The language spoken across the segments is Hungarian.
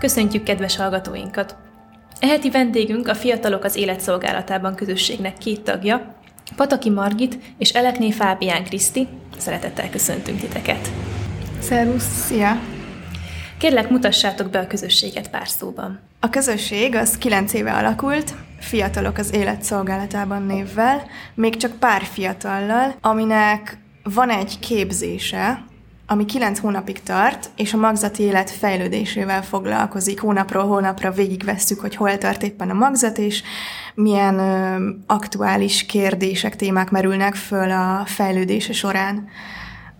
Köszöntjük kedves hallgatóinkat! Eheti vendégünk a Fiatalok az Életszolgálatában közösségnek két tagja, Pataki Margit és Elekné Fábián Kriszti. Szeretettel köszöntünk titeket! Szervusz! Szia! Kérlek, mutassátok be a közösséget pár szóban. A közösség az kilenc éve alakult, Fiatalok az Életszolgálatában névvel, még csak pár fiatallal, aminek van egy képzése, ami kilenc hónapig tart, és a magzati élet fejlődésével foglalkozik. Hónapról hónapra végigvesszük, hogy hol tart éppen a magzat, és milyen ö, aktuális kérdések, témák merülnek föl a fejlődése során.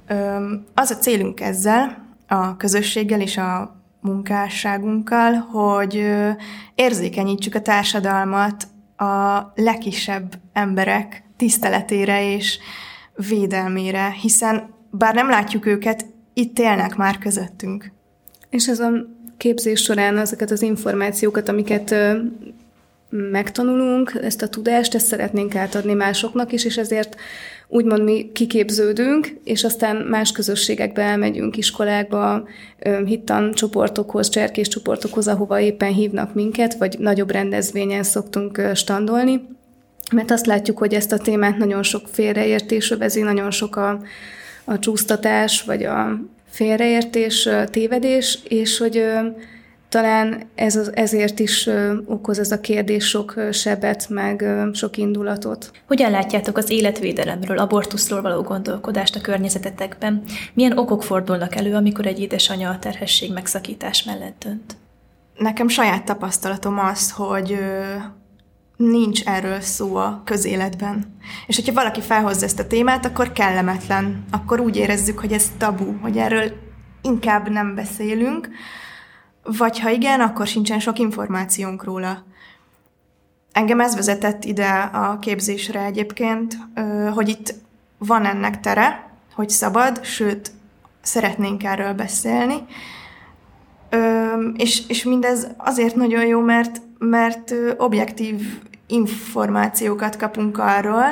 Ö, az a célunk ezzel, a közösséggel és a munkásságunkkal, hogy ö, érzékenyítsük a társadalmat a legkisebb emberek tiszteletére és védelmére, hiszen bár nem látjuk őket, itt élnek már közöttünk. És ez a képzés során ezeket az információkat, amiket megtanulunk, ezt a tudást, ezt szeretnénk átadni másoknak is, és ezért úgymond mi kiképződünk, és aztán más közösségekbe elmegyünk, iskolákba, hittan csoportokhoz, cserkés csoportokhoz, ahova éppen hívnak minket, vagy nagyobb rendezvényen szoktunk standolni, mert azt látjuk, hogy ezt a témát nagyon sok félreértés övezi, nagyon sok a, a csúsztatás, vagy a félreértés, tévedés, és hogy talán ez az, ezért is okoz ez a kérdés sok sebet, meg sok indulatot. Hogyan látjátok az életvédelemről, abortuszról való gondolkodást a környezetetekben? Milyen okok fordulnak elő, amikor egy édesanyja a terhesség megszakítás mellett dönt? Nekem saját tapasztalatom az, hogy nincs erről szó a közéletben. És hogyha valaki felhozza ezt a témát, akkor kellemetlen. Akkor úgy érezzük, hogy ez tabu, hogy erről inkább nem beszélünk, vagy ha igen, akkor sincsen sok információnk róla. Engem ez vezetett ide a képzésre egyébként, hogy itt van ennek tere, hogy szabad, sőt, szeretnénk erről beszélni. És, és mindez azért nagyon jó, mert, mert objektív információkat kapunk arról,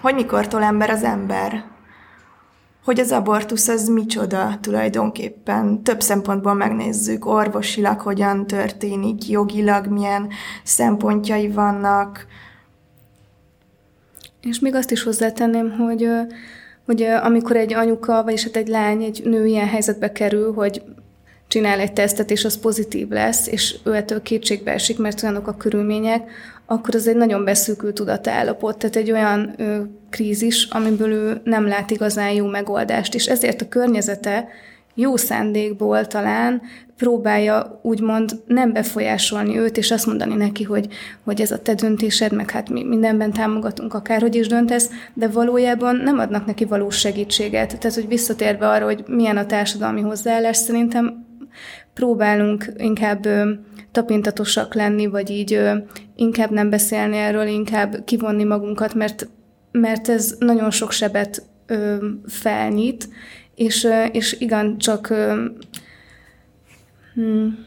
hogy mikor ember az ember, hogy az abortusz az micsoda tulajdonképpen. Több szempontból megnézzük, orvosilag hogyan történik, jogilag milyen szempontjai vannak. És még azt is hozzátenném, hogy, hogy amikor egy anyuka, vagyis hát egy lány, egy nő ilyen helyzetbe kerül, hogy csinál egy tesztet, és az pozitív lesz, és ő ettől kétségbe esik, mert olyanok a körülmények, akkor az egy nagyon beszűkült tudatállapot, tehát egy olyan ö, krízis, amiből ő nem lát igazán jó megoldást, és ezért a környezete jó szándékból talán próbálja úgymond nem befolyásolni őt, és azt mondani neki, hogy, hogy ez a te döntésed, meg hát mi mindenben támogatunk, akárhogy is döntesz, de valójában nem adnak neki valós segítséget. Tehát, hogy visszatérve arra, hogy milyen a társadalmi hozzáállás, szerintem próbálunk inkább tapintatosak lenni, vagy így inkább nem beszélni erről, inkább kivonni magunkat, mert, mert ez nagyon sok sebet felnyit, és, és igen, csak hmm,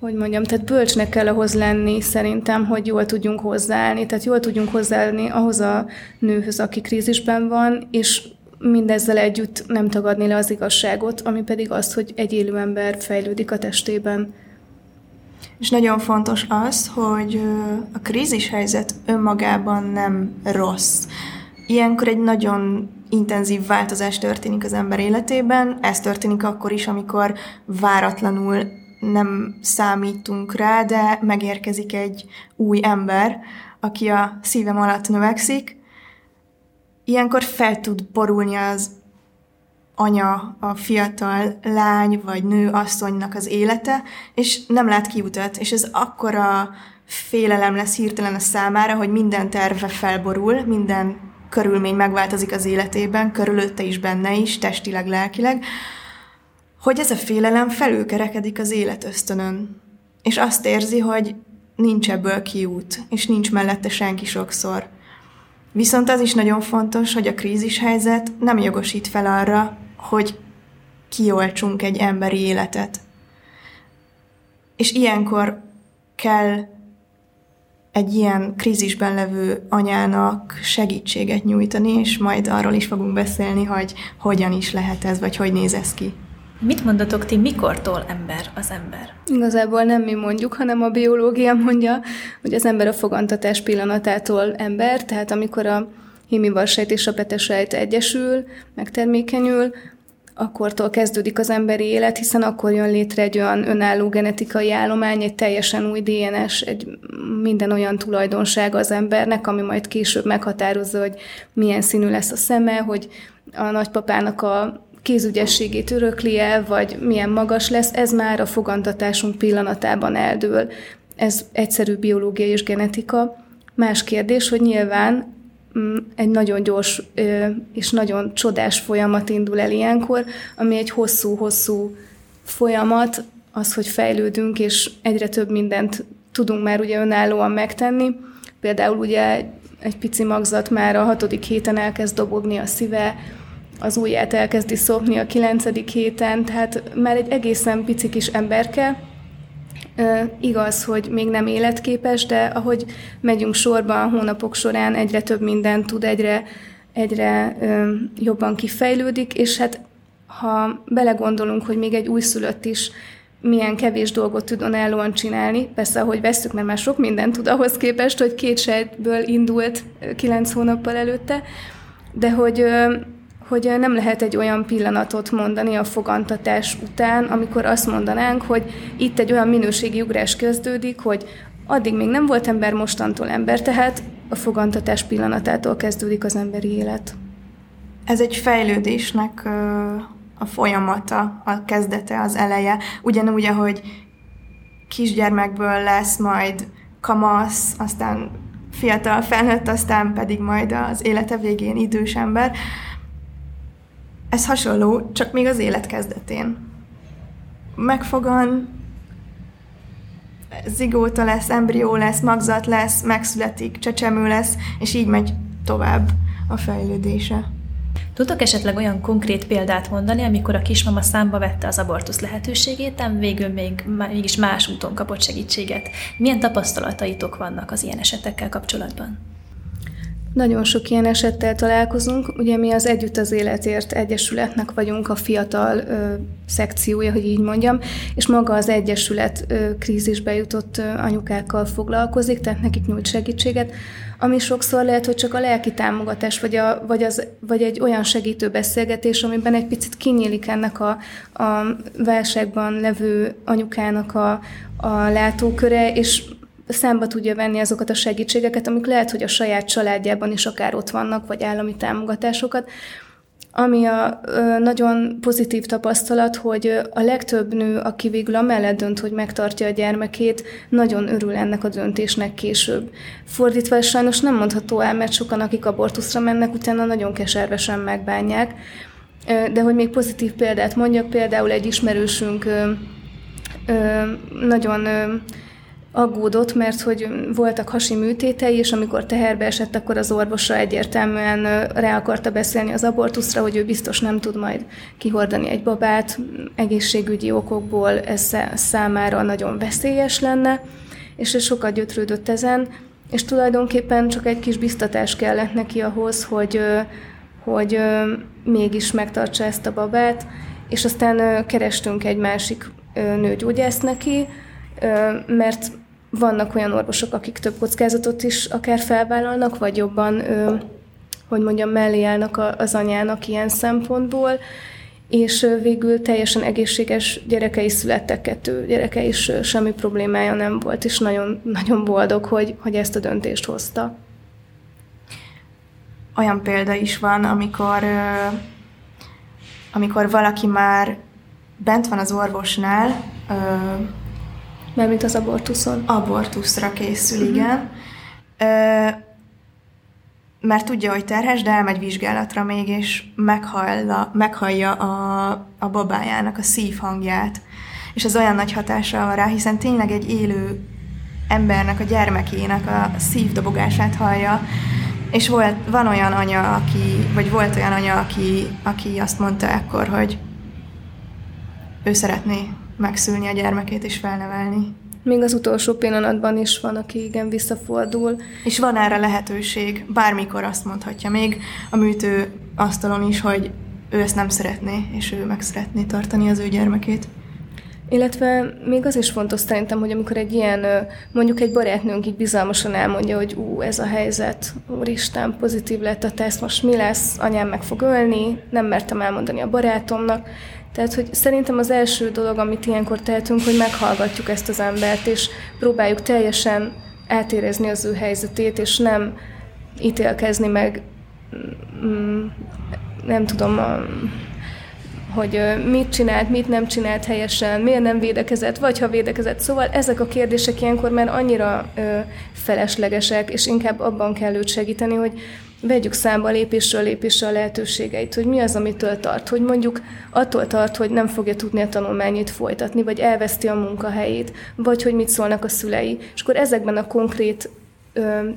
hogy mondjam, tehát bölcsnek kell ahhoz lenni szerintem, hogy jól tudjunk hozzáállni, tehát jól tudjunk hozzáállni ahhoz a nőhöz, aki krízisben van, és mindezzel együtt nem tagadni le az igazságot, ami pedig az, hogy egy élő ember fejlődik a testében. És nagyon fontos az, hogy a krízis helyzet önmagában nem rossz. Ilyenkor egy nagyon intenzív változás történik az ember életében. Ez történik akkor is, amikor váratlanul nem számítunk rá, de megérkezik egy új ember, aki a szívem alatt növekszik, ilyenkor fel tud borulni az anya, a fiatal lány vagy nő asszonynak az élete, és nem lát kiutat, és ez akkora félelem lesz hirtelen a számára, hogy minden terve felborul, minden körülmény megváltozik az életében, körülötte is, benne is, testileg, lelkileg, hogy ez a félelem felülkerekedik az élet ösztönön. És azt érzi, hogy nincs ebből kiút, és nincs mellette senki sokszor. Viszont az is nagyon fontos, hogy a krízis helyzet nem jogosít fel arra, hogy kioltsunk egy emberi életet. És ilyenkor kell egy ilyen krízisben levő anyának segítséget nyújtani, és majd arról is fogunk beszélni, hogy hogyan is lehet ez, vagy hogy néz ez ki. Mit mondatok ti, mikortól ember az ember? Igazából nem mi mondjuk, hanem a biológia mondja, hogy az ember a fogantatás pillanatától ember, tehát amikor a hímivarsejt és a petesejt egyesül, megtermékenyül, akkortól kezdődik az emberi élet, hiszen akkor jön létre egy olyan önálló genetikai állomány, egy teljesen új DNS, egy minden olyan tulajdonság az embernek, ami majd később meghatározza, hogy milyen színű lesz a szeme, hogy a nagypapának a kézügyességét örökli el, vagy milyen magas lesz, ez már a fogantatásunk pillanatában eldől. Ez egyszerű biológia és genetika. Más kérdés, hogy nyilván mm, egy nagyon gyors és nagyon csodás folyamat indul el ilyenkor, ami egy hosszú-hosszú folyamat, az, hogy fejlődünk, és egyre több mindent tudunk már ugye önállóan megtenni. Például ugye egy pici magzat már a hatodik héten elkezd dobogni a szíve, az ujját elkezdi szopni a kilencedik héten, tehát már egy egészen pici kis emberke, igaz, hogy még nem életképes, de ahogy megyünk sorban hónapok során, egyre több mindent tud, egyre, egyre jobban kifejlődik, és hát ha belegondolunk, hogy még egy újszülött is milyen kevés dolgot tud önállóan csinálni, persze, ahogy veszük, mert már sok mindent tud ahhoz képest, hogy két sejtből indult kilenc hónappal előtte, de hogy hogy nem lehet egy olyan pillanatot mondani a fogantatás után, amikor azt mondanánk, hogy itt egy olyan minőségi ugrás kezdődik, hogy addig még nem volt ember, mostantól ember, tehát a fogantatás pillanatától kezdődik az emberi élet. Ez egy fejlődésnek a folyamata, a kezdete, az eleje. Ugyanúgy, ahogy kisgyermekből lesz majd kamasz, aztán fiatal felnőtt, aztán pedig majd az élete végén idős ember. Ez hasonló, csak még az élet kezdetén. Megfogan, zigóta lesz, embrió lesz, magzat lesz, megszületik, csecsemő lesz, és így megy tovább a fejlődése. Tudok esetleg olyan konkrét példát mondani, amikor a kismama számba vette az abortusz lehetőségét, ám végül még mégis más úton kapott segítséget? Milyen tapasztalataitok vannak az ilyen esetekkel kapcsolatban? Nagyon sok ilyen esettel találkozunk. Ugye mi az Együtt az Életért Egyesületnek vagyunk a fiatal ö, szekciója, hogy így mondjam, és maga az Egyesület ö, krízisbe jutott ö, anyukákkal foglalkozik, tehát nekik nyújt segítséget, ami sokszor lehet, hogy csak a lelki támogatás, vagy, a, vagy, az, vagy egy olyan segítő beszélgetés, amiben egy picit kinyílik ennek a, a válságban levő anyukának a, a látóköre, és számba tudja venni azokat a segítségeket, amik lehet, hogy a saját családjában is akár ott vannak, vagy állami támogatásokat. Ami a nagyon pozitív tapasztalat, hogy a legtöbb nő, aki végül amellett dönt, hogy megtartja a gyermekét, nagyon örül ennek a döntésnek később. Fordítva sajnos nem mondható el, mert sokan, akik abortuszra mennek, utána nagyon keservesen megbánják. De hogy még pozitív példát mondjak, például egy ismerősünk nagyon aggódott, mert hogy voltak hasi műtétei, és amikor teherbe esett, akkor az orvosa egyértelműen rá akarta beszélni az abortuszra, hogy ő biztos nem tud majd kihordani egy babát, egészségügyi okokból ez számára nagyon veszélyes lenne, és ő sokat gyötrődött ezen, és tulajdonképpen csak egy kis biztatás kellett neki ahhoz, hogy, hogy mégis megtartsa ezt a babát, és aztán kerestünk egy másik nőgyógyász neki, mert vannak olyan orvosok, akik több kockázatot is akár felvállalnak, vagy jobban, ö, hogy mondjam, mellé állnak az anyának ilyen szempontból, és végül teljesen egészséges gyerekei születtek, kettő gyereke is semmi problémája nem volt, és nagyon, nagyon boldog, hogy, hogy ezt a döntést hozta. Olyan példa is van, amikor, amikor valaki már bent van az orvosnál, Mármint az abortuszon. Abortuszra készül, uh-huh. igen. Ö, mert tudja, hogy terhes, de elmegy vizsgálatra még, és meghalla, meghallja a, a babájának a szívhangját. És ez olyan nagy hatással van rá, hiszen tényleg egy élő embernek, a gyermekének a szívdobogását hallja, és volt, van olyan anya, aki, vagy volt olyan anya, aki, aki azt mondta ekkor, hogy ő szeretné megszülni a gyermekét és felnevelni. Még az utolsó pillanatban is van, aki igen visszafordul. És van erre lehetőség, bármikor azt mondhatja még a műtő asztalon is, hogy ő ezt nem szeretné, és ő meg szeretné tartani az ő gyermekét. Illetve még az is fontos szerintem, hogy amikor egy ilyen, mondjuk egy barátnőnk így bizalmasan elmondja, hogy ú, ez a helyzet, úristen, pozitív lett a teszt, most mi lesz, anyám meg fog ölni, nem mertem elmondani a barátomnak. Tehát, hogy szerintem az első dolog, amit ilyenkor tehetünk, hogy meghallgatjuk ezt az embert, és próbáljuk teljesen átérezni az ő helyzetét, és nem ítélkezni meg, mm, nem tudom, hogy mit csinált, mit nem csinált helyesen, miért nem védekezett, vagy ha védekezett. Szóval ezek a kérdések ilyenkor már annyira ö, feleslegesek, és inkább abban kell őt segíteni, hogy vegyük számba lépésről lépésre a lehetőségeit, hogy mi az, amitől tart, hogy mondjuk attól tart, hogy nem fogja tudni a tanulmányait folytatni, vagy elveszti a munkahelyét, vagy hogy mit szólnak a szülei. És akkor ezekben a konkrét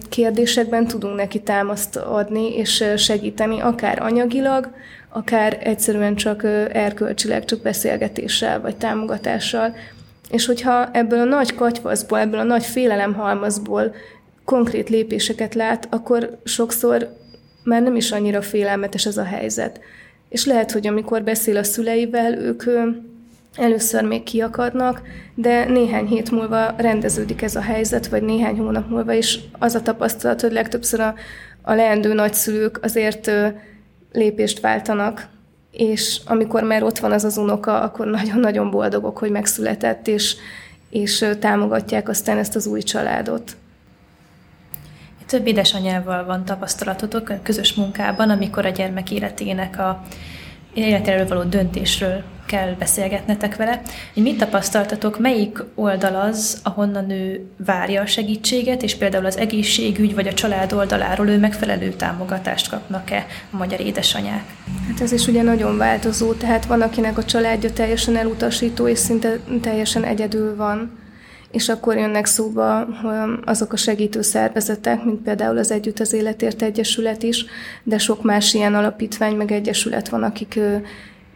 kérdésekben tudunk neki támaszt adni és segíteni, akár anyagilag, akár egyszerűen csak erkölcsileg, csak beszélgetéssel vagy támogatással. És hogyha ebből a nagy katyvaszból, ebből a nagy félelemhalmazból konkrét lépéseket lát, akkor sokszor már nem is annyira félelmetes ez a helyzet. És lehet, hogy amikor beszél a szüleivel, ők először még kiakadnak, de néhány hét múlva rendeződik ez a helyzet, vagy néhány hónap múlva, és az a tapasztalat, hogy legtöbbször a, a leendő nagyszülők azért lépést váltanak, és amikor már ott van az az unoka, akkor nagyon-nagyon boldogok, hogy megszületett, és, és támogatják aztán ezt az új családot. Több édesanyával van tapasztalatotok közös munkában, amikor a gyermek életének a életéről való döntésről kell beszélgetnetek vele, hogy mit tapasztaltatok, melyik oldal az, ahonnan ő várja a segítséget, és például az egészségügy vagy a család oldaláról ő megfelelő támogatást kapnak-e a magyar édesanyák? Hát ez is ugye nagyon változó, tehát van, akinek a családja teljesen elutasító, és szinte teljesen egyedül van és akkor jönnek szóba azok a segítő szervezetek, mint például az Együtt az Életért Egyesület is, de sok más ilyen alapítvány meg egyesület van, akik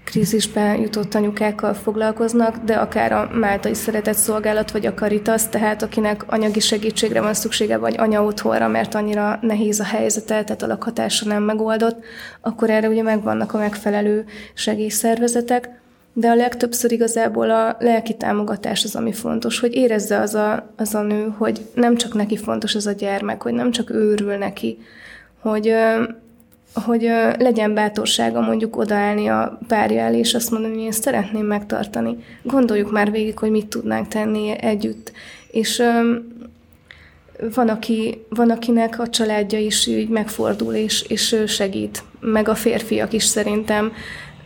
krízisben jutott anyukákkal foglalkoznak, de akár a Máltai Szeretett Szolgálat, vagy a Caritas, tehát akinek anyagi segítségre van szüksége, vagy anya otthonra, mert annyira nehéz a helyzete, tehát a lakhatása nem megoldott, akkor erre ugye megvannak a megfelelő segélyszervezetek de a legtöbbször igazából a lelki támogatás az, ami fontos, hogy érezze az a, az a nő, hogy nem csak neki fontos ez a gyermek, hogy nem csak ő örül neki, hogy, hogy legyen bátorsága mondjuk odaállni a párja elé, és azt mondani, hogy én szeretném megtartani. Gondoljuk már végig, hogy mit tudnánk tenni együtt. És van, aki, van akinek a családja is így megfordul, és, és segít. Meg a férfiak is szerintem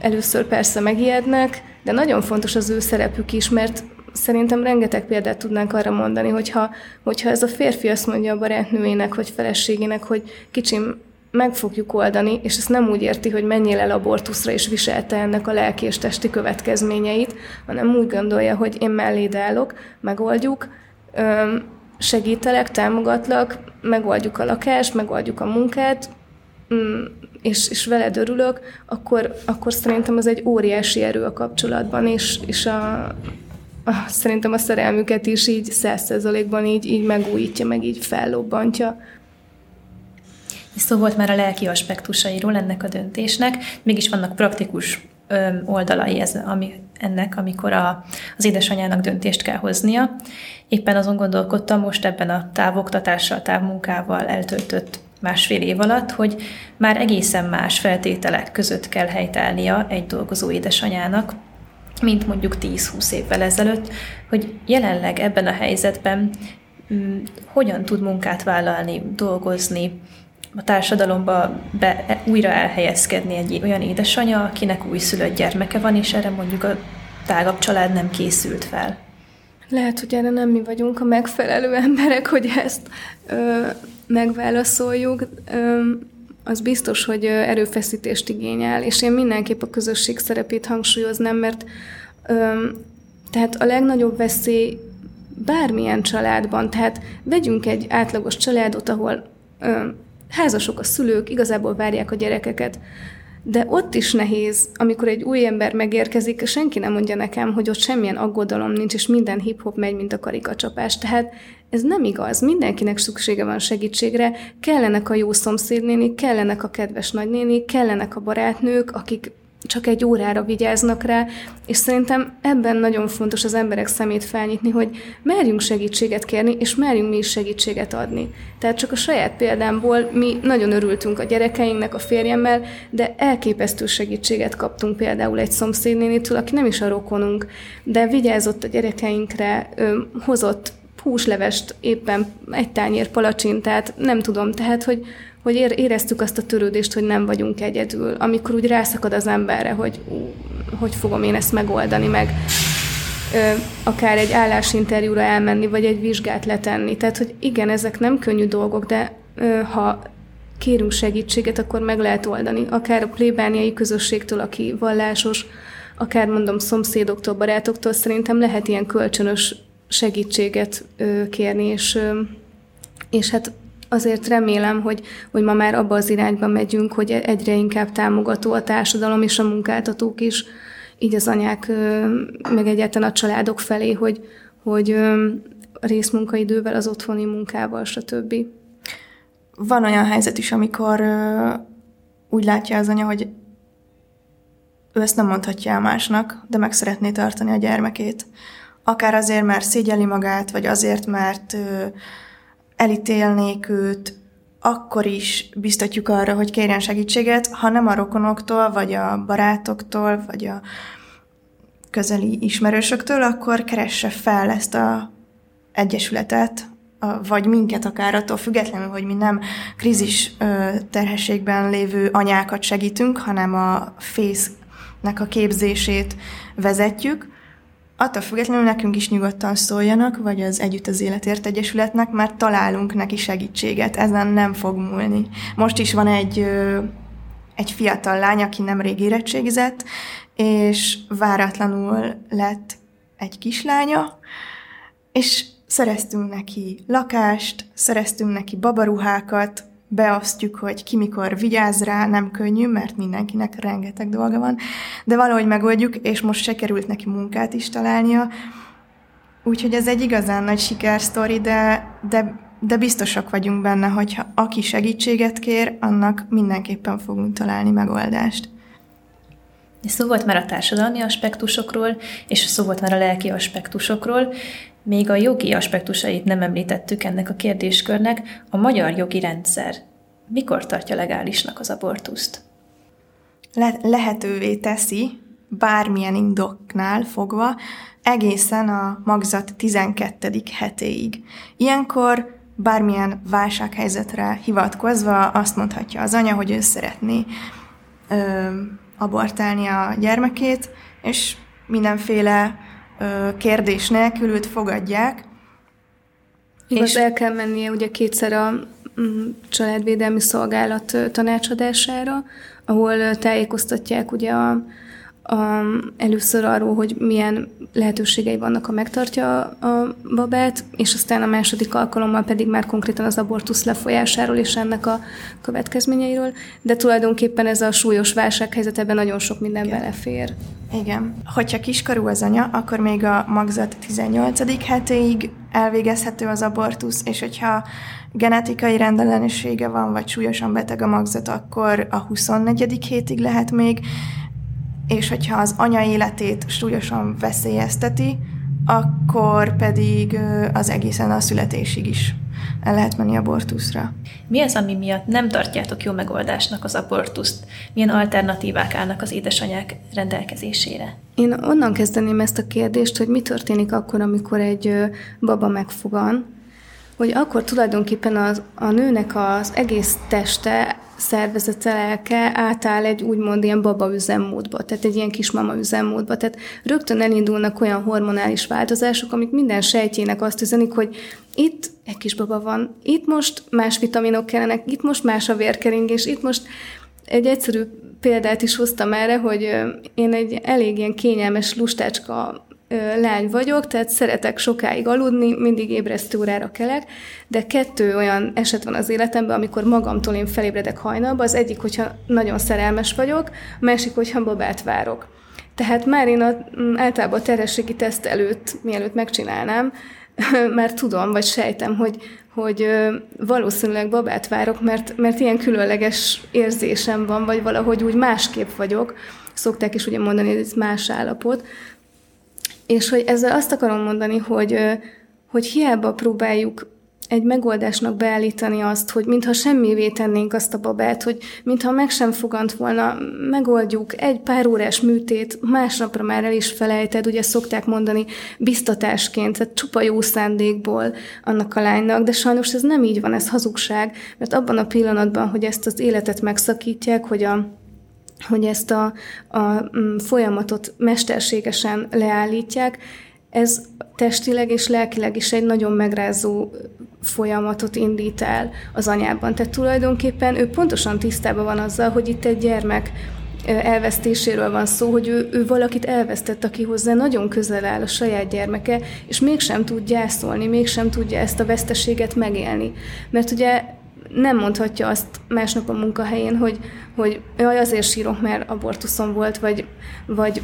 Először persze megijednek, de nagyon fontos az ő szerepük is, mert szerintem rengeteg példát tudnánk arra mondani, hogyha, hogyha ez a férfi azt mondja a barátnőjének vagy feleségének, hogy kicsim, meg fogjuk oldani, és ezt nem úgy érti, hogy menjél el abortuszra és viselte ennek a lelki és testi következményeit, hanem úgy gondolja, hogy én melléd állok, megoldjuk, segítelek, támogatlak, megoldjuk a lakást, megoldjuk a munkát, mm, és, és veled örülök, akkor, akkor szerintem az egy óriási erő a kapcsolatban, és, és a, a, szerintem a szerelmüket is így százszerzalékban így, így megújítja, meg így fellobbantja. Szó volt már a lelki aspektusairól ennek a döntésnek, mégis vannak praktikus oldalai ez, ami, ennek, amikor a, az édesanyának döntést kell hoznia. Éppen azon gondolkodtam most ebben a távoktatással, távmunkával eltöltött másfél év alatt, hogy már egészen más feltételek között kell helytállnia egy dolgozó édesanyának, mint mondjuk 10-20 évvel ezelőtt, hogy jelenleg ebben a helyzetben mm, hogyan tud munkát vállalni, dolgozni, a társadalomba be, újra elhelyezkedni egy olyan édesanya, akinek újszülött gyermeke van, és erre mondjuk a tágabb család nem készült fel. Lehet, hogy erre nem mi vagyunk a megfelelő emberek, hogy ezt ö, megválaszoljuk. Az biztos, hogy erőfeszítést igényel, és én mindenképp a közösség szerepét hangsúlyoznám, mert tehát a legnagyobb veszély bármilyen családban, tehát vegyünk egy átlagos családot, ahol házasok a szülők, igazából várják a gyerekeket, de ott is nehéz, amikor egy új ember megérkezik, senki nem mondja nekem, hogy ott semmilyen aggodalom nincs, és minden hip-hop megy, mint a karikacsapás. Tehát ez nem igaz. Mindenkinek szüksége van segítségre, kellenek a jó szomszédnéni, kellenek a kedves nagynéni, kellenek a barátnők, akik csak egy órára vigyáznak rá, és szerintem ebben nagyon fontos az emberek szemét felnyitni, hogy merjünk segítséget kérni, és merjünk mi is segítséget adni. Tehát csak a saját példámból mi nagyon örültünk a gyerekeinknek, a férjemmel, de elképesztő segítséget kaptunk például egy szomszédnénitől, aki nem is a rokonunk, de vigyázott a gyerekeinkre, hozott húslevest, éppen egy tányér palacsintát, nem tudom, tehát, hogy, hogy éreztük azt a törődést, hogy nem vagyunk egyedül, amikor úgy rászakad az emberre, hogy ú, hogy fogom én ezt megoldani, meg ö, akár egy állásinterjúra elmenni, vagy egy vizsgát letenni. Tehát, hogy igen, ezek nem könnyű dolgok, de ö, ha kérünk segítséget, akkor meg lehet oldani. Akár a plébániai közösségtől, aki vallásos, akár mondom szomszédoktól, barátoktól, szerintem lehet ilyen kölcsönös segítséget kérni, és, és hát azért remélem, hogy, hogy ma már abba az irányba megyünk, hogy egyre inkább támogató a társadalom és a munkáltatók is, így az anyák, meg egyáltalán a családok felé, hogy, hogy részmunkaidővel, az otthoni munkával, stb. Van olyan helyzet is, amikor úgy látja az anya, hogy ő ezt nem mondhatja el másnak, de meg szeretné tartani a gyermekét. Akár azért, mert szégyeli magát, vagy azért, mert elítélnék őt, akkor is biztatjuk arra, hogy kérjen segítséget, ha nem a rokonoktól, vagy a barátoktól, vagy a közeli ismerősöktől, akkor keresse fel ezt a egyesületet, vagy minket akár attól függetlenül, hogy mi nem krízis terhességben lévő anyákat segítünk, hanem a fésznek a képzését vezetjük, attól függetlenül nekünk is nyugodtan szóljanak, vagy az Együtt az Életért Egyesületnek, mert találunk neki segítséget, ezen nem fog múlni. Most is van egy, egy fiatal lány, aki nemrég érettségizett, és váratlanul lett egy kislánya, és szereztünk neki lakást, szereztünk neki babaruhákat, beosztjuk, hogy ki mikor vigyáz rá, nem könnyű, mert mindenkinek rengeteg dolga van, de valahogy megoldjuk, és most se került neki munkát is találnia, úgyhogy ez egy igazán nagy sikersztori, de, de, de biztosak vagyunk benne, hogy ha aki segítséget kér, annak mindenképpen fogunk találni megoldást. Szó volt már a társadalmi aspektusokról, és szó volt már a lelki aspektusokról. Még a jogi aspektusait nem említettük ennek a kérdéskörnek. A magyar jogi rendszer mikor tartja legálisnak az abortuszt? Le- lehetővé teszi bármilyen indoknál fogva egészen a magzat 12. hetéig. Ilyenkor bármilyen válsághelyzetre hivatkozva azt mondhatja az anya, hogy ő szeretné ö, abortálni a gyermekét, és mindenféle kérdés nélkül őt fogadják. Igaz, és el kell mennie ugye kétszer a mm, családvédelmi szolgálat tanácsadására, ahol tájékoztatják ugye a, a, először arról, hogy milyen lehetőségei vannak, ha megtartja a babát, és aztán a második alkalommal pedig már konkrétan az abortusz lefolyásáról és ennek a következményeiről, de tulajdonképpen ez a súlyos válsághelyzet ebben nagyon sok minden Igen. belefér. Igen. Hogyha kiskorú az anya, akkor még a magzat 18. hetéig elvégezhető az abortusz, és hogyha genetikai rendellenessége van, vagy súlyosan beteg a magzat, akkor a 24. hétig lehet még, és hogyha az anya életét súlyosan veszélyezteti, akkor pedig az egészen a születésig is el lehet menni abortuszra. Mi az, ami miatt nem tartjátok jó megoldásnak az abortuszt? Milyen alternatívák állnak az édesanyák rendelkezésére? Én onnan kezdeném ezt a kérdést, hogy mi történik akkor, amikor egy baba megfogan, hogy akkor tulajdonképpen az, a nőnek az egész teste szervezete lelke átáll egy úgymond ilyen baba üzemmódba, tehát egy ilyen kismama üzemmódba. Tehát rögtön elindulnak olyan hormonális változások, amik minden sejtjének azt üzenik, hogy itt egy kis baba van, itt most más vitaminok kellenek, itt most más a vérkeringés, itt most egy egyszerű példát is hoztam erre, hogy én egy elég ilyen kényelmes lustácska lány vagyok, tehát szeretek sokáig aludni, mindig ébresztő órára kelek, de kettő olyan eset van az életemben, amikor magamtól én felébredek hajnalba, az egyik, hogyha nagyon szerelmes vagyok, a másik, hogyha babát várok. Tehát már én a, általában a terhességi teszt előtt, mielőtt megcsinálnám, már tudom, vagy sejtem, hogy, hogy valószínűleg babát várok, mert, mert ilyen különleges érzésem van, vagy valahogy úgy másképp vagyok. Szokták is ugye mondani, hogy ez más állapot. És hogy ezzel azt akarom mondani, hogy, hogy hiába próbáljuk egy megoldásnak beállítani azt, hogy mintha semmivé tennénk azt a babát, hogy mintha meg sem fogant volna, megoldjuk egy pár órás műtét, másnapra már el is felejted, ugye szokták mondani biztatásként, tehát csupa jó szándékból annak a lánynak, de sajnos ez nem így van, ez hazugság, mert abban a pillanatban, hogy ezt az életet megszakítják, hogy a hogy ezt a, a mm, folyamatot mesterségesen leállítják, ez testileg és lelkileg is egy nagyon megrázó folyamatot indít el az anyában. Tehát tulajdonképpen ő pontosan tisztában van azzal, hogy itt egy gyermek elvesztéséről van szó, hogy ő, ő valakit elvesztett, aki hozzá nagyon közel áll a saját gyermeke, és mégsem tud gyászolni, mégsem tudja ezt a veszteséget megélni. Mert ugye nem mondhatja azt másnap a munkahelyén, hogy, hogy jaj, azért sírok, mert abortuszom volt, vagy, vagy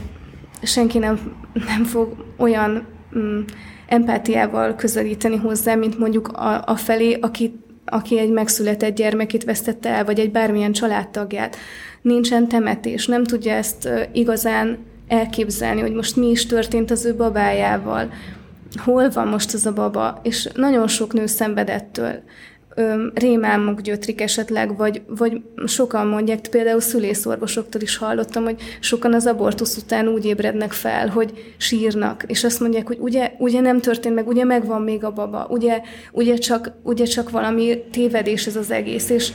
senki nem, nem fog olyan mm, empátiával közelíteni hozzá, mint mondjuk a, a felé, aki, aki egy megszületett gyermekét vesztette el, vagy egy bármilyen családtagját. Nincsen temetés, nem tudja ezt igazán elképzelni, hogy most mi is történt az ő babájával, hol van most az a baba, és nagyon sok nő szenvedettől rémálmok gyötrik esetleg, vagy, vagy sokan mondják, például szülészorvosoktól is hallottam, hogy sokan az abortusz után úgy ébrednek fel, hogy sírnak, és azt mondják, hogy ugye, ugye nem történt meg, ugye megvan még a baba, ugye, ugye, csak, ugye csak valami tévedés ez az egész, és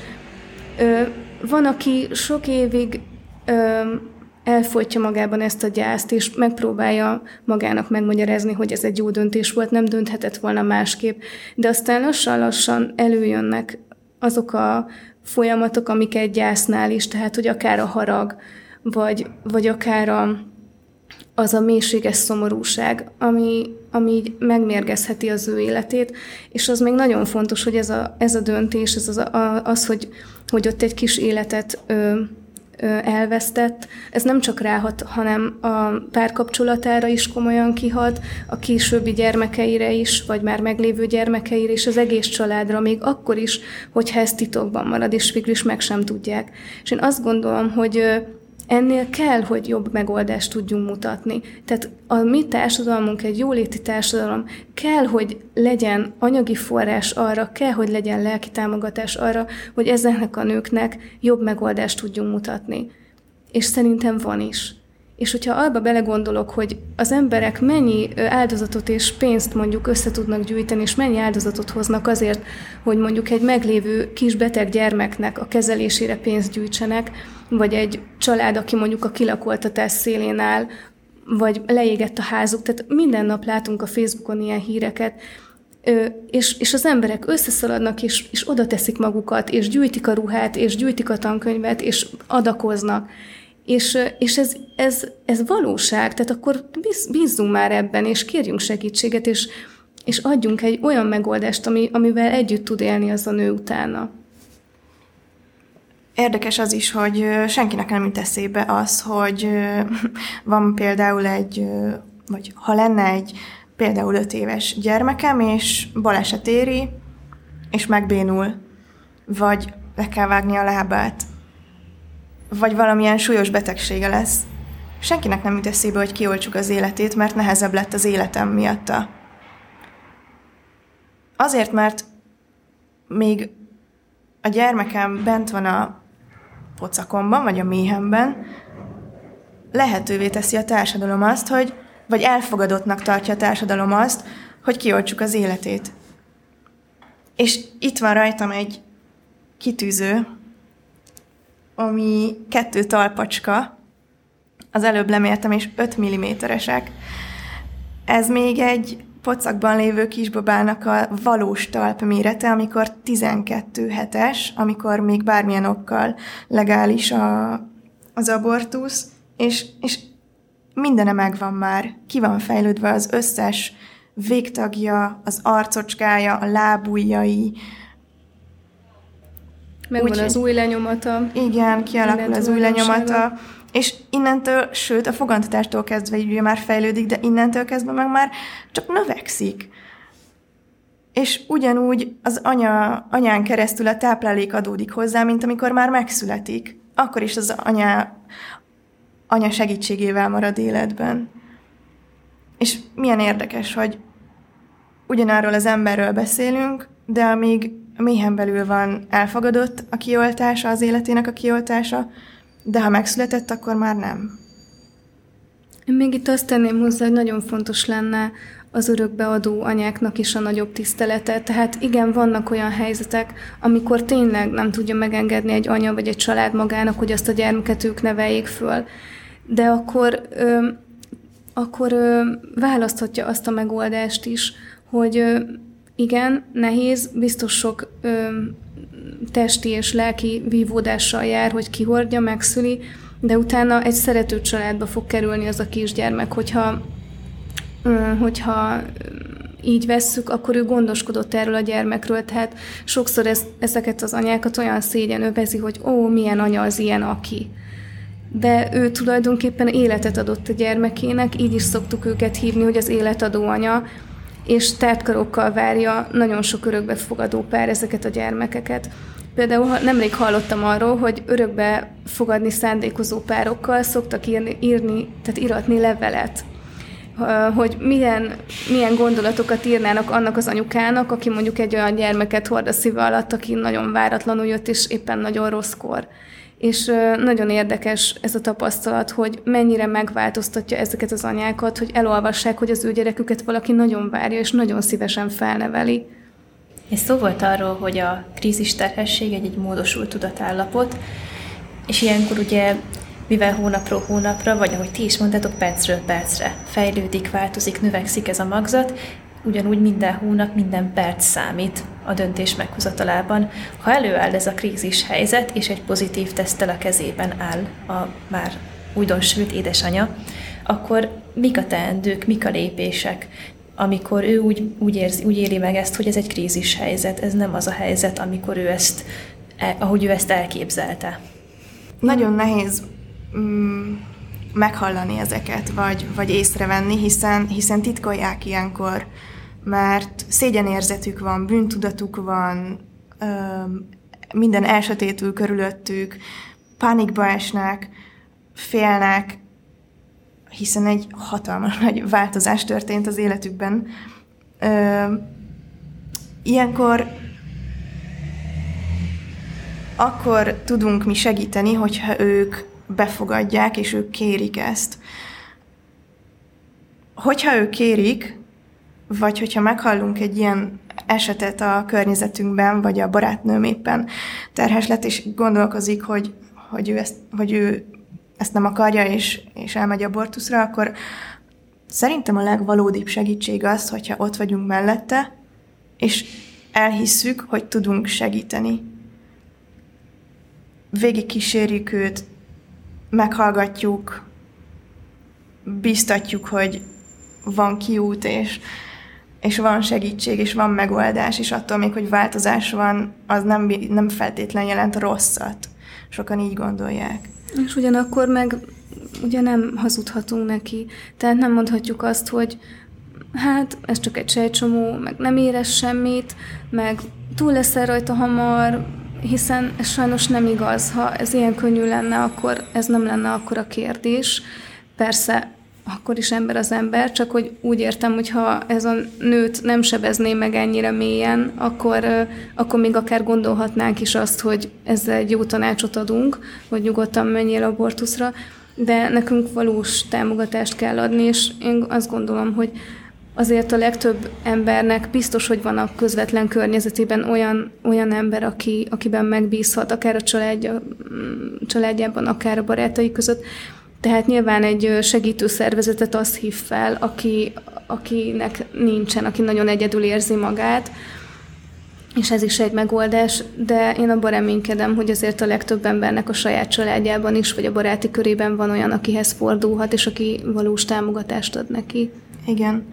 ö, van, aki sok évig ö, elfolytja magában ezt a gyászt, és megpróbálja magának megmagyarázni, hogy ez egy jó döntés volt, nem dönthetett volna másképp. De aztán lassan-lassan előjönnek azok a folyamatok, amik egy gyásznál is, tehát hogy akár a harag, vagy, vagy akár a, az a mélységes szomorúság, ami, ami így megmérgezheti az ő életét, és az még nagyon fontos, hogy ez a, ez a döntés, ez az, a, az hogy, hogy ott egy kis életet ö, elvesztett, ez nem csak ráhat, hanem a párkapcsolatára is komolyan kihat, a későbbi gyermekeire is, vagy már meglévő gyermekeire és az egész családra, még akkor is, hogyha ez titokban marad, és végül is meg sem tudják. És én azt gondolom, hogy ennél kell, hogy jobb megoldást tudjunk mutatni. Tehát a mi társadalmunk egy jóléti társadalom, kell, hogy legyen anyagi forrás arra, kell, hogy legyen lelki támogatás arra, hogy ezeknek a nőknek jobb megoldást tudjunk mutatni. És szerintem van is. És hogyha abba belegondolok, hogy az emberek mennyi áldozatot és pénzt mondjuk össze tudnak gyűjteni, és mennyi áldozatot hoznak azért, hogy mondjuk egy meglévő kis beteg gyermeknek a kezelésére pénzt gyűjtsenek, vagy egy család, aki mondjuk a kilakoltatás szélén áll, vagy leégett a házuk, tehát minden nap látunk a Facebookon ilyen híreket, és, és az emberek összeszaladnak, és, és oda teszik magukat, és gyűjtik a ruhát, és gyűjtik a tankönyvet, és adakoznak. És, és ez, ez, ez valóság, tehát akkor bíz, bízzunk már ebben, és kérjünk segítséget, és, és adjunk egy olyan megoldást, ami, amivel együtt tud élni az a nő utána. Érdekes az is, hogy senkinek nem jut eszébe az, hogy van például egy, vagy ha lenne egy például öt éves gyermekem, és baleset éri, és megbénul, vagy le kell vágni a lábát, vagy valamilyen súlyos betegsége lesz. Senkinek nem jut eszébe, hogy kioltsuk az életét, mert nehezebb lett az életem miatta. Azért, mert még a gyermekem bent van a pocakomban, vagy a méhemben, lehetővé teszi a társadalom azt, hogy, vagy elfogadottnak tartja a társadalom azt, hogy kioltsuk az életét. És itt van rajtam egy kitűző, ami kettő talpacska, az előbb lemértem, és 5 mm-esek. Ez még egy pocakban lévő kisbabának a valós talp mérete, amikor 12 hetes, amikor még bármilyen okkal legális a, az abortusz, és, és mindene megvan már, ki van fejlődve az összes végtagja, az arcocskája, a lábujjai, Megvan Úgy, az új lenyomata. Igen, kialakul az új lenyomata. És innentől, sőt, a fogantatástól kezdve ugye már fejlődik, de innentől kezdve meg már csak növekszik. és ugyanúgy az anya, anyán keresztül a táplálék adódik hozzá, mint amikor már megszületik. Akkor is az anya, anya segítségével marad életben. És milyen érdekes, hogy ugyanarról az emberről beszélünk, de amíg méhen belül van elfogadott a kioltása, az életének a kioltása, de ha megszületett, akkor már nem. Én még itt azt tenném hozzá, hogy nagyon fontos lenne az örökbeadó anyáknak is a nagyobb tisztelete. Tehát igen, vannak olyan helyzetek, amikor tényleg nem tudja megengedni egy anya vagy egy család magának, hogy azt a gyermeket ők neveljék föl. De akkor, ö, akkor ö, választhatja azt a megoldást is, hogy igen, nehéz, biztos sok ö, testi és lelki vívódással jár, hogy kihordja, megszüli, de utána egy szerető családba fog kerülni az a kisgyermek, hogyha, hogyha így vesszük, akkor ő gondoskodott erről a gyermekről, tehát sokszor ez, ezeket az anyákat olyan szégyen övezi, hogy ó, milyen anya az ilyen aki. De ő tulajdonképpen életet adott a gyermekének, így is szoktuk őket hívni, hogy az életadó anya, és tártkarokkal várja nagyon sok örökbefogadó pár ezeket a gyermekeket. Például nemrég hallottam arról, hogy örökbe fogadni szándékozó párokkal szoktak írni, írni tehát iratni levelet, hogy milyen, milyen gondolatokat írnának annak az anyukának, aki mondjuk egy olyan gyermeket hord a szíve alatt, aki nagyon váratlanul jött, és éppen nagyon rosszkor. És nagyon érdekes ez a tapasztalat, hogy mennyire megváltoztatja ezeket az anyákat, hogy elolvassák, hogy az ő gyereküket valaki nagyon várja, és nagyon szívesen felneveli. És szó volt arról, hogy a krízis terhesség egy, egy módosult tudatállapot, és ilyenkor ugye mivel hónapról hónapra, vagy ahogy ti is mondtátok, percről percre fejlődik, változik, növekszik ez a magzat, ugyanúgy minden hónap, minden perc számít a döntés meghozatalában. Ha előáll ez a krízis helyzet, és egy pozitív tesztel a kezében áll a már újdonsült édesanya, akkor mik a teendők, mik a lépések? amikor ő úgy, úgy, érzi, úgy éli meg ezt, hogy ez egy krízis helyzet, ez nem az a helyzet, amikor ő ezt, e, ahogy ő ezt elképzelte. Nagyon nehéz mm, meghallani ezeket, vagy, vagy észrevenni, hiszen, hiszen titkolják ilyenkor, mert szégyenérzetük van, bűntudatuk van, minden elsötétül körülöttük, pánikba esnek, félnek, hiszen egy hatalmas nagy változás történt az életükben. Ilyenkor akkor tudunk mi segíteni, hogyha ők befogadják, és ők kérik ezt. Hogyha ők kérik, vagy hogyha meghallunk egy ilyen esetet a környezetünkben, vagy a barátnőm éppen terhes lett, és gondolkozik, hogy, hogy, ő, ezt, hogy ő ezt nem akarja, és, és elmegy abortuszra, akkor szerintem a legvalódibb segítség az, hogyha ott vagyunk mellette, és elhisszük, hogy tudunk segíteni. Végig kísérjük őt, meghallgatjuk, biztatjuk, hogy van kiút, és, és van segítség, és van megoldás, és attól még, hogy változás van, az nem, nem feltétlen jelent rosszat. Sokan így gondolják. És ugyanakkor meg ugye nem hazudhatunk neki. Tehát nem mondhatjuk azt, hogy hát ez csak egy sejtsomó, meg nem érez semmit, meg túl leszel rajta hamar, hiszen ez sajnos nem igaz. Ha ez ilyen könnyű lenne, akkor ez nem lenne akkor a kérdés. Persze akkor is ember az ember, csak hogy úgy értem, hogy ha ez a nőt nem sebezné meg ennyire mélyen, akkor, akkor még akár gondolhatnánk is azt, hogy ezzel egy jó tanácsot adunk, hogy nyugodtan menjél abortuszra, de nekünk valós támogatást kell adni, és én azt gondolom, hogy azért a legtöbb embernek biztos, hogy van a közvetlen környezetében olyan, olyan ember, aki, akiben megbízhat, akár a családja, családjában, akár a barátai között, tehát nyilván egy segítő szervezetet azt hív fel, aki, akinek nincsen, aki nagyon egyedül érzi magát, és ez is egy megoldás, de én abban reménykedem, hogy azért a legtöbb embernek a saját családjában is, vagy a baráti körében van olyan, akihez fordulhat, és aki valós támogatást ad neki. Igen,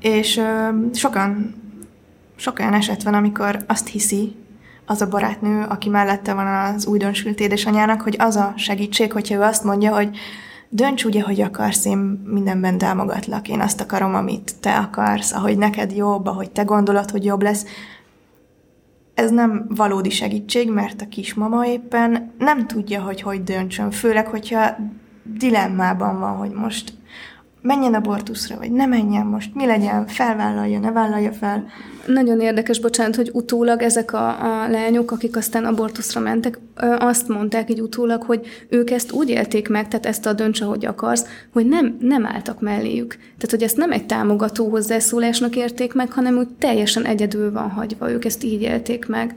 és ö, sokan, sokan eset van, amikor azt hiszi az a barátnő, aki mellette van az újdonsült édesanyának, hogy az a segítség, hogyha ő azt mondja, hogy dönts úgy, ahogy akarsz, én mindenben támogatlak, én azt akarom, amit te akarsz, ahogy neked jobb, ahogy te gondolod, hogy jobb lesz. Ez nem valódi segítség, mert a kismama éppen nem tudja, hogy hogy döntsön, főleg, hogyha dilemmában van, hogy most menjen abortuszra, vagy ne menjen most, mi legyen, felvállalja, ne vállalja fel. Nagyon érdekes, bocsánat, hogy utólag ezek a, a lányok, akik aztán abortuszra mentek, azt mondták így utólag, hogy ők ezt úgy élték meg, tehát ezt a dönts, ahogy akarsz, hogy nem, nem álltak melléjük. Tehát, hogy ezt nem egy támogató hozzászólásnak érték meg, hanem úgy teljesen egyedül van hagyva, ők ezt így élték meg.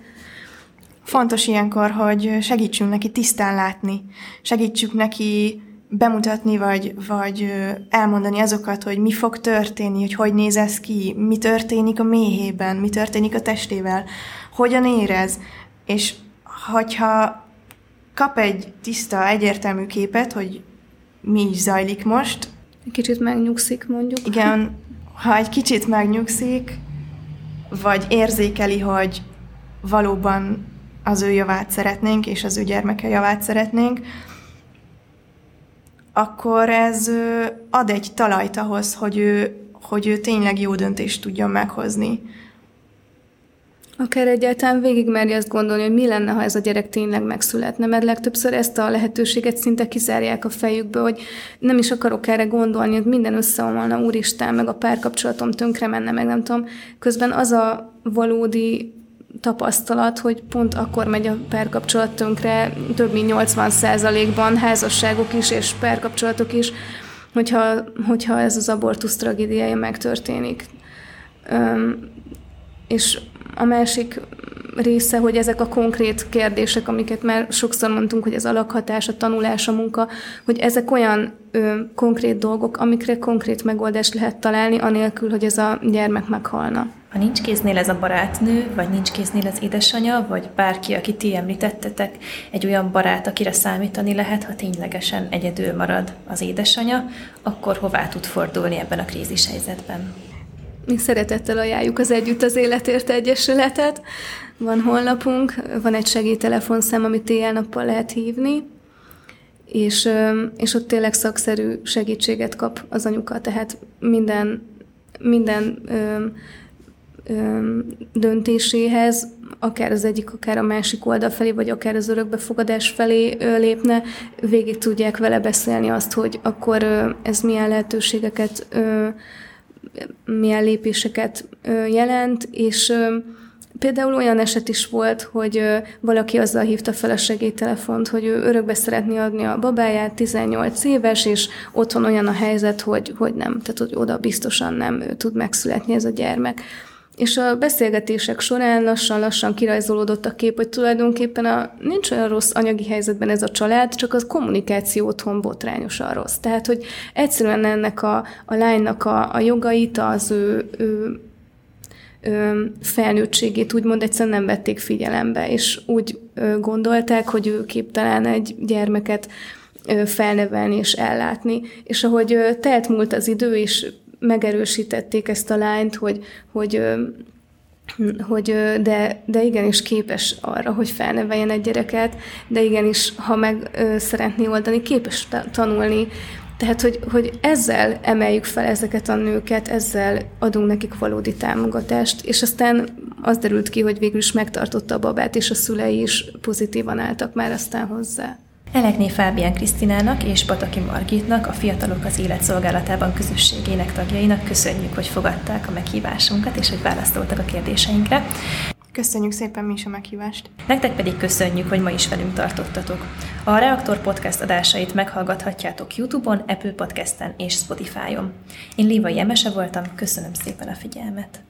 Fontos ilyenkor, hogy segítsünk neki tisztán látni, segítsük neki bemutatni, vagy, vagy elmondani azokat, hogy mi fog történni, hogy hogy néz ez ki, mi történik a méhében, mi történik a testével, hogyan érez, és hogyha kap egy tiszta, egyértelmű képet, hogy mi is zajlik most. Kicsit megnyugszik, mondjuk. Igen, ha egy kicsit megnyugszik, vagy érzékeli, hogy valóban az ő javát szeretnénk, és az ő gyermeke javát szeretnénk, akkor ez ad egy talajt ahhoz, hogy ő, hogy ő tényleg jó döntést tudjon meghozni. Akár egyáltalán végigmeri azt gondolni, hogy mi lenne, ha ez a gyerek tényleg megszületne, mert legtöbbször ezt a lehetőséget szinte kizárják a fejükből, hogy nem is akarok erre gondolni, hogy minden összeomolna, úristen, meg a párkapcsolatom tönkre menne, meg nem tudom. Közben az a valódi tapasztalat, hogy pont akkor megy a párkapcsolat tönkre, több mint 80%-ban házasságok is és párkapcsolatok is, hogyha, hogyha ez az abortusz tragédiája megtörténik. Üm, és a másik része, hogy ezek a konkrét kérdések, amiket már sokszor mondtunk, hogy az alakhatás, a tanulás, a munka, hogy ezek olyan ö, konkrét dolgok, amikre konkrét megoldást lehet találni, anélkül, hogy ez a gyermek meghalna. Ha nincs kéznél ez a barátnő, vagy nincs kéznél az édesanyja, vagy bárki, akit ti említettetek, egy olyan barát, akire számítani lehet, ha ténylegesen egyedül marad az édesanyja, akkor hová tud fordulni ebben a krízis helyzetben? Mi szeretettel ajánljuk az Együtt az Életért Egyesületet. Van honlapunk, van egy segélytelefonszám, amit éjjel-nappal lehet hívni, és, és ott tényleg szakszerű segítséget kap az anyuka, tehát minden, minden döntéséhez, akár az egyik, akár a másik oldal felé, vagy akár az örökbefogadás felé lépne, végig tudják vele beszélni azt, hogy akkor ez milyen lehetőségeket, milyen lépéseket jelent, és Például olyan eset is volt, hogy valaki azzal hívta fel a segélytelefont, hogy ő örökbe szeretné adni a babáját, 18 éves, és otthon olyan a helyzet, hogy, hogy nem, tehát hogy oda biztosan nem tud megszületni ez a gyermek. És a beszélgetések során lassan-lassan kirajzolódott a kép, hogy tulajdonképpen a, nincs olyan rossz anyagi helyzetben ez a család, csak az kommunikáció otthon botrányosan rossz. Tehát, hogy egyszerűen ennek a, a lánynak a, a jogait, az ő, ő, ő felnőttségét úgymond egyszerűen nem vették figyelembe, és úgy gondolták, hogy ő képtelen egy gyermeket felnevelni és ellátni. És ahogy telt múlt az idő, és megerősítették ezt a lányt, hogy, hogy hogy de, de igenis képes arra, hogy felneveljen egy gyereket, de igenis, ha meg szeretné oldani, képes tanulni. Tehát, hogy, hogy ezzel emeljük fel ezeket a nőket, ezzel adunk nekik valódi támogatást, és aztán az derült ki, hogy végül is megtartotta a babát, és a szülei is pozitívan álltak már aztán hozzá. Elekné Fábián Krisztinának és Pataki Margitnak, a Fiatalok az Életszolgálatában közösségének tagjainak köszönjük, hogy fogadták a meghívásunkat, és hogy válaszoltak a kérdéseinkre. Köszönjük szépen mi is a meghívást. Nektek pedig köszönjük, hogy ma is velünk tartottatok. A Reaktor Podcast adásait meghallgathatjátok YouTube-on, Apple Podcasten és Spotify-on. Én Léva Jemese voltam, köszönöm szépen a figyelmet.